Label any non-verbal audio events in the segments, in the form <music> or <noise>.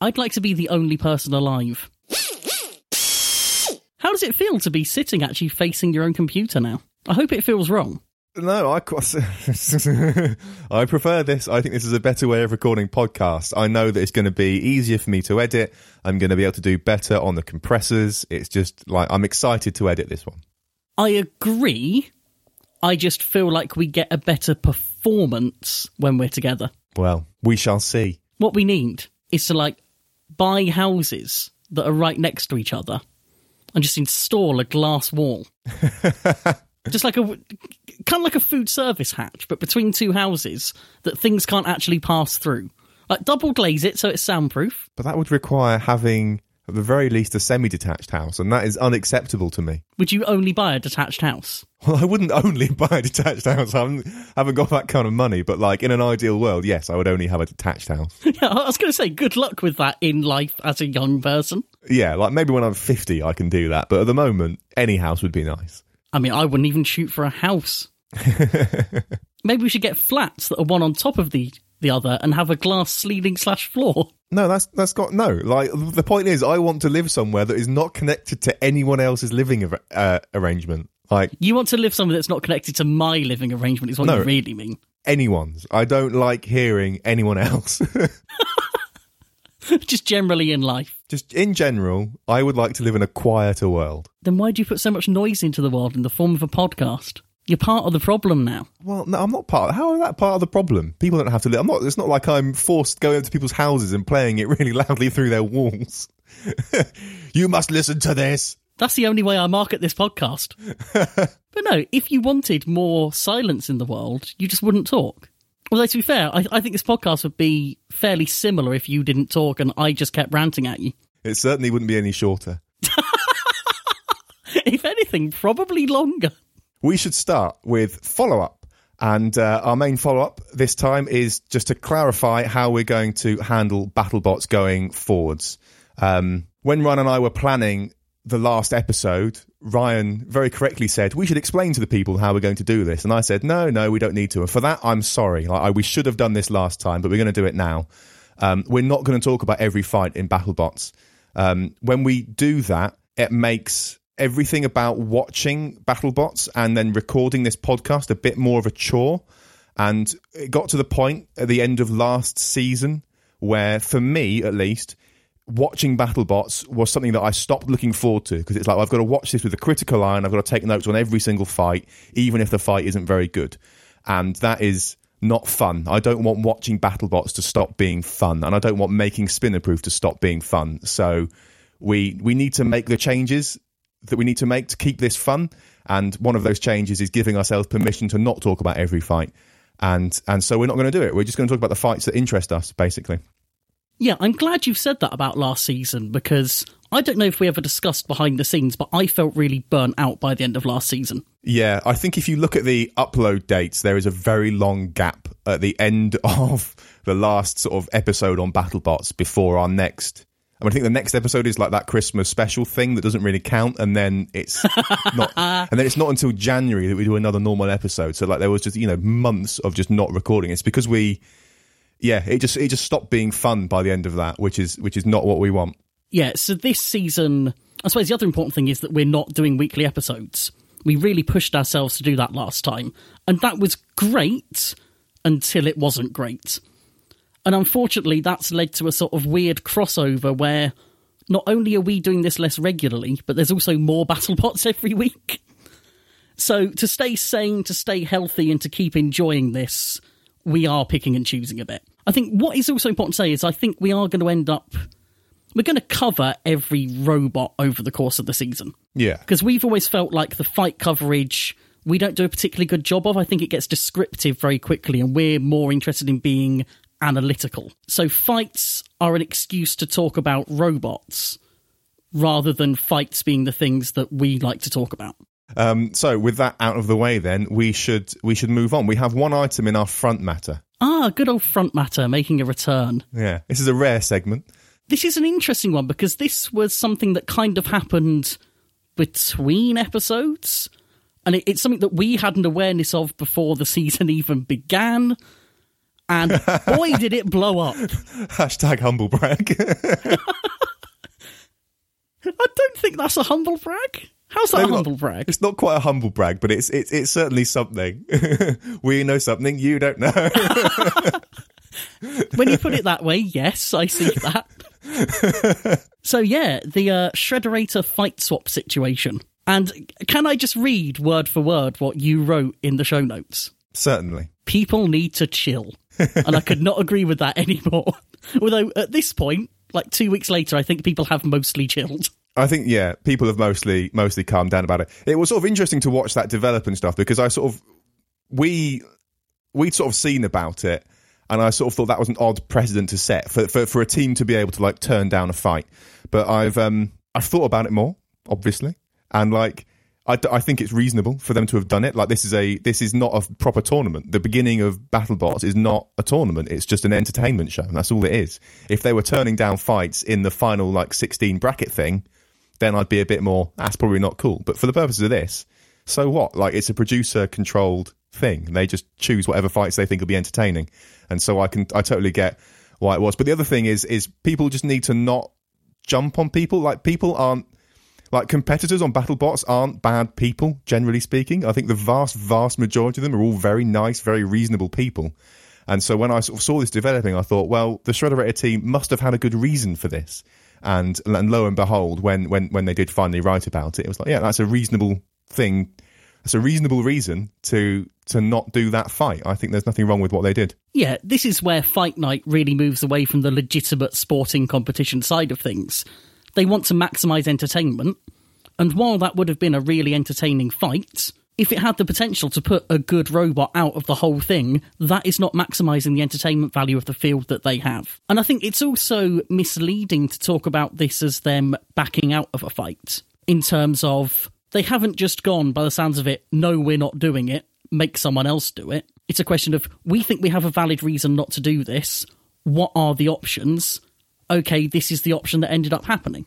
I'd like to be the only person alive. How does it feel to be sitting actually facing your own computer now? I hope it feels wrong. No, I <laughs> I prefer this. I think this is a better way of recording podcasts. I know that it's going to be easier for me to edit. I'm going to be able to do better on the compressors. It's just like I'm excited to edit this one. I agree. I just feel like we get a better performance when we're together. Well, we shall see. What we need is to like buy houses that are right next to each other and just install a glass wall. <laughs> just like a kind of like a food service hatch, but between two houses that things can't actually pass through. Like double glaze it so it's soundproof. But that would require having, at the very least, a semi detached house, and that is unacceptable to me. Would you only buy a detached house? Well, I wouldn't only <laughs> buy a detached house. I haven't, haven't got that kind of money, but like in an ideal world, yes, I would only have a detached house. <laughs> yeah, I was going to say, good luck with that in life as a young person. Yeah, like maybe when I'm 50, I can do that, but at the moment, any house would be nice. I mean, I wouldn't even shoot for a house. <laughs> Maybe we should get flats that are one on top of the the other and have a glass ceiling slash floor. No, that's that's got no. Like the point is, I want to live somewhere that is not connected to anyone else's living uh, arrangement. Like You want to live somewhere that's not connected to my living arrangement, is what No. you really mean. anyone's. I don't like hearing anyone else. <laughs> Just generally in life. Just in general, I would like to live in a quieter world. Then why do you put so much noise into the world in the form of a podcast? You're part of the problem now. Well, no, I'm not part. How How is that part of the problem? People don't have to live. I'm not. It's not like I'm forced going into people's houses and playing it really <laughs> loudly through their walls. <laughs> you must listen to this. That's the only way I market this podcast. <laughs> but no, if you wanted more silence in the world, you just wouldn't talk. Although, to be fair, I, I think this podcast would be fairly similar if you didn't talk and I just kept ranting at you. It certainly wouldn't be any shorter. if anything, probably longer. We should start with follow up. And uh, our main follow up this time is just to clarify how we're going to handle BattleBots going forwards. Um, when Ryan and I were planning the last episode, Ryan very correctly said we should explain to the people how we're going to do this, and I said no, no, we don't need to. And for that, I'm sorry. Like, I, we should have done this last time, but we're going to do it now. Um, we're not going to talk about every fight in BattleBots. Um, when we do that, it makes everything about watching BattleBots and then recording this podcast a bit more of a chore. And it got to the point at the end of last season where, for me at least, watching BattleBots was something that I stopped looking forward to because it's like I've got to watch this with a critical eye and I've got to take notes on every single fight, even if the fight isn't very good. And that is not fun. I don't want watching BattleBots to stop being fun, and I don't want making Spinnerproof to stop being fun. So we we need to make the changes that we need to make to keep this fun. And one of those changes is giving ourselves permission to not talk about every fight. And and so we're not going to do it. We're just going to talk about the fights that interest us, basically. Yeah, I'm glad you've said that about last season because I don't know if we ever discussed behind the scenes, but I felt really burnt out by the end of last season. Yeah, I think if you look at the upload dates, there is a very long gap at the end <laughs> of the last sort of episode on BattleBots before our next. I, mean, I think the next episode is like that Christmas special thing that doesn't really count, and then it's <laughs> not, and then it's not until January that we do another normal episode. So like there was just you know months of just not recording. It's because we, yeah, it just it just stopped being fun by the end of that, which is which is not what we want. Yeah, so this season, I suppose the other important thing is that we're not doing weekly episodes. We really pushed ourselves to do that last time, and that was great until it wasn't great. And unfortunately, that's led to a sort of weird crossover where not only are we doing this less regularly, but there's also more <laughs> battle bots every week. So to stay sane, to stay healthy, and to keep enjoying this, we are picking and choosing a bit. I think what is also important to say is I think we are going to end up we're going to cover every robot over the course of the season Yeah, because we've always felt like the fight coverage we don't do a particularly good job of. I think it gets descriptive very quickly, and we're more interested in being analytical. So fights are an excuse to talk about robots rather than fights being the things that we like to talk about. Um, so with that out of the way, then we should we should move on. We have one item in our front matter. Ah, good old front matter making a return. Yeah, this is a rare segment. This is an interesting one because this was something that kind of happened between episodes. And it, it's something that we had an awareness of before the season <laughs> even began. And boy, <laughs> did it blow up. Hashtag humble brag. <laughs> I don't think that's a humble brag. How's that Maybe a not. humble brag? it's not quite a humble brag, but it's it's it's certainly something. <laughs> we know something you don't know. When you put it that way, yes, I see that. so yeah, the uh, Shredderator fight swap situation. And can I just read word for word what you wrote in the show notes? certainly. People need to chill. And I could not agree with that <laughs> anymore. Although at this point, like two weeks later, I think people have mostly chilled. I think yeah, people have mostly mostly calmed down about it. It was sort of interesting to watch that develop and stuff because I sort of we we'd sort of seen about it, and I sort of thought that was an odd precedent to set for for, for a team to be able to like turn down a fight. But I've um I've thought about it more, obviously, and like. I, I think it's reasonable for them to have done it. Like this is a this is not a proper tournament. The beginning of BattleBots is not a tournament. It's just an entertainment show. That's all it is. If they were turning down fights in the final like sixteen bracket thing, then I'd be a bit more, that's probably not cool. But for the purposes of this, so what? Like, it's a producer controlled thing. They just choose whatever fights they think will be entertaining. And so I can, I totally get why it was. But the other thing is, is people just need to not jump on people. Like, people aren't, like, competitors on BattleBots aren't bad people, generally speaking. I think the vast, vast majority of them are all very nice, very reasonable people. And so when I sort of saw this developing, I thought, well, the Shredderator team must have had a good reason for this. And and lo and behold, when when when they did finally write about it, it was like, yeah, that's a reasonable thing. That's a reasonable reason to to not do that fight. I think there's nothing wrong with what they did. Yeah, this is where Fight Night really moves away from the legitimate sporting competition side of things. They want to maximise entertainment, and while that would have been a really entertaining fight, if it had the potential to put a good robot out of the whole thing, that is not maximising the entertainment value of the field that they have. And I think it's also misleading to talk about this as them backing out of a fight, in terms of they haven't just gone, by the sounds of it, no, we're not doing it, make someone else do it. It's a question of, we think we have a valid reason not to do this. What are the options? Okay, this is the option that ended up happening.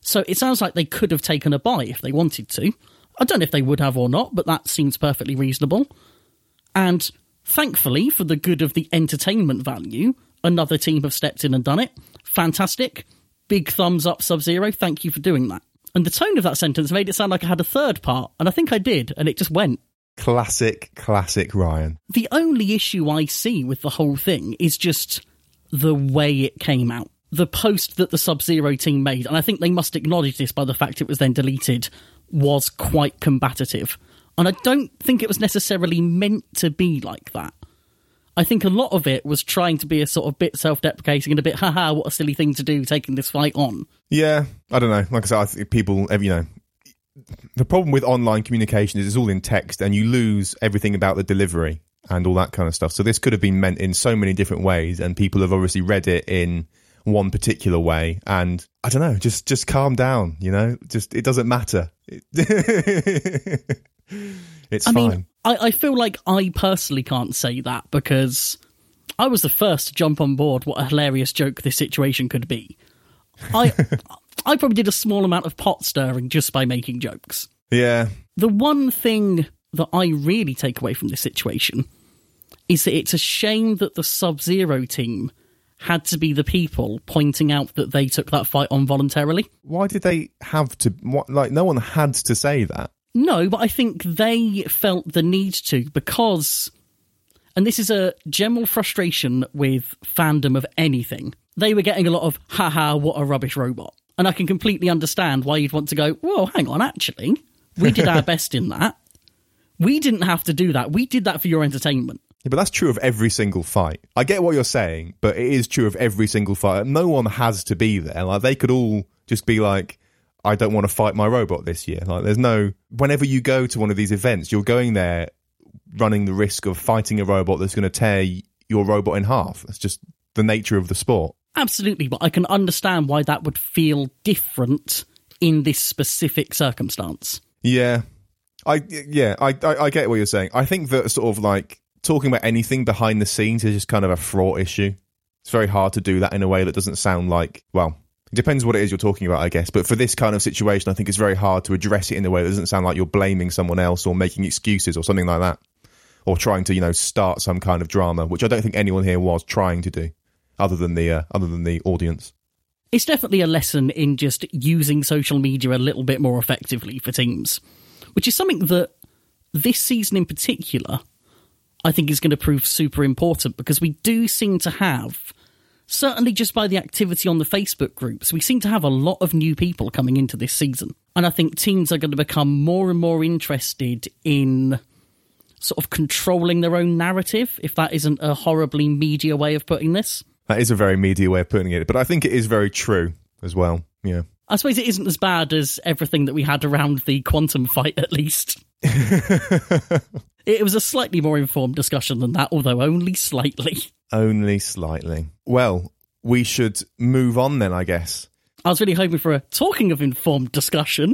So it sounds like they could have taken a buy if they wanted to. I don't know if they would have or not, but that seems perfectly reasonable. And thankfully, for the good of the entertainment value, another team have stepped in and done it. Fantastic. Big thumbs up, Sub Zero. Thank you for doing that. And the tone of that sentence made it sound like I had a third part, and I think I did, and it just went. Classic, classic Ryan. The only issue I see with the whole thing is just the way it came out. The post that the Sub Zero team made, and I think they must acknowledge this by the fact it was then deleted, was quite combative. And I don't think it was necessarily meant to be like that. I think a lot of it was trying to be a sort of bit self deprecating and a bit, haha, what a silly thing to do taking this fight on. Yeah, I don't know. Like I said, I think people, you know, the problem with online communication is it's all in text and you lose everything about the delivery and all that kind of stuff. So this could have been meant in so many different ways and people have obviously read it in one particular way and I don't know, just just calm down, you know? Just it doesn't matter. <laughs> it's I fine. mean, I, I feel like I personally can't say that because I was the first to jump on board what a hilarious joke this situation could be. I <laughs> I probably did a small amount of pot stirring just by making jokes. yeah. The one thing that I really take away from this situation is that it's a shame that the Sub Zero team had to be the people pointing out that they took that fight on voluntarily. Why did they have to what like no one had to say that? No, but I think they felt the need to because, and this is a general frustration with fandom of anything. They were getting a lot of, haha, what a rubbish robot. And I can completely understand why you'd want to go, whoa, hang on, actually, we did our <laughs> best in that. We didn't have to do that. We did that for your entertainment. Yeah, but that's true of every single fight. I get what you're saying, but it is true of every single fight. No one has to be there. Like they could all just be like, I don't want to fight my robot this year. Like there's no whenever you go to one of these events, you're going there running the risk of fighting a robot that's going to tear your robot in half. That's just the nature of the sport. Absolutely, but I can understand why that would feel different in this specific circumstance. Yeah, I yeah I, I I get what you're saying. I think that sort of like talking about anything behind the scenes is just kind of a fraught issue. It's very hard to do that in a way that doesn't sound like well. It depends what it is you're talking about, I guess. But for this kind of situation, I think it's very hard to address it in a way that doesn't sound like you're blaming someone else or making excuses or something like that. or trying to, you know, start some kind of drama, which I don't think anyone here was trying to do, other than the uh, other than the audience. It's definitely a lesson in just using social media a little bit more effectively for teams, which is something that this season in particular, I think is going to prove super important because we do seem to have, certainly just by the activity on the Facebook groups, we seem to have a lot of new people coming into this season. And I think teams are going to become more and more interested in sort of controlling their own narrative, if that isn't a horribly media way of putting this. That is a very media way of putting it, but I think it is very true as well. Yeah. I suppose it isn't as bad as everything that we had around the quantum fight, at least. <laughs> it was a slightly more informed discussion than that, although only slightly. Only slightly. Well, we should move on then, I guess. I was really hoping for a talking of informed discussion.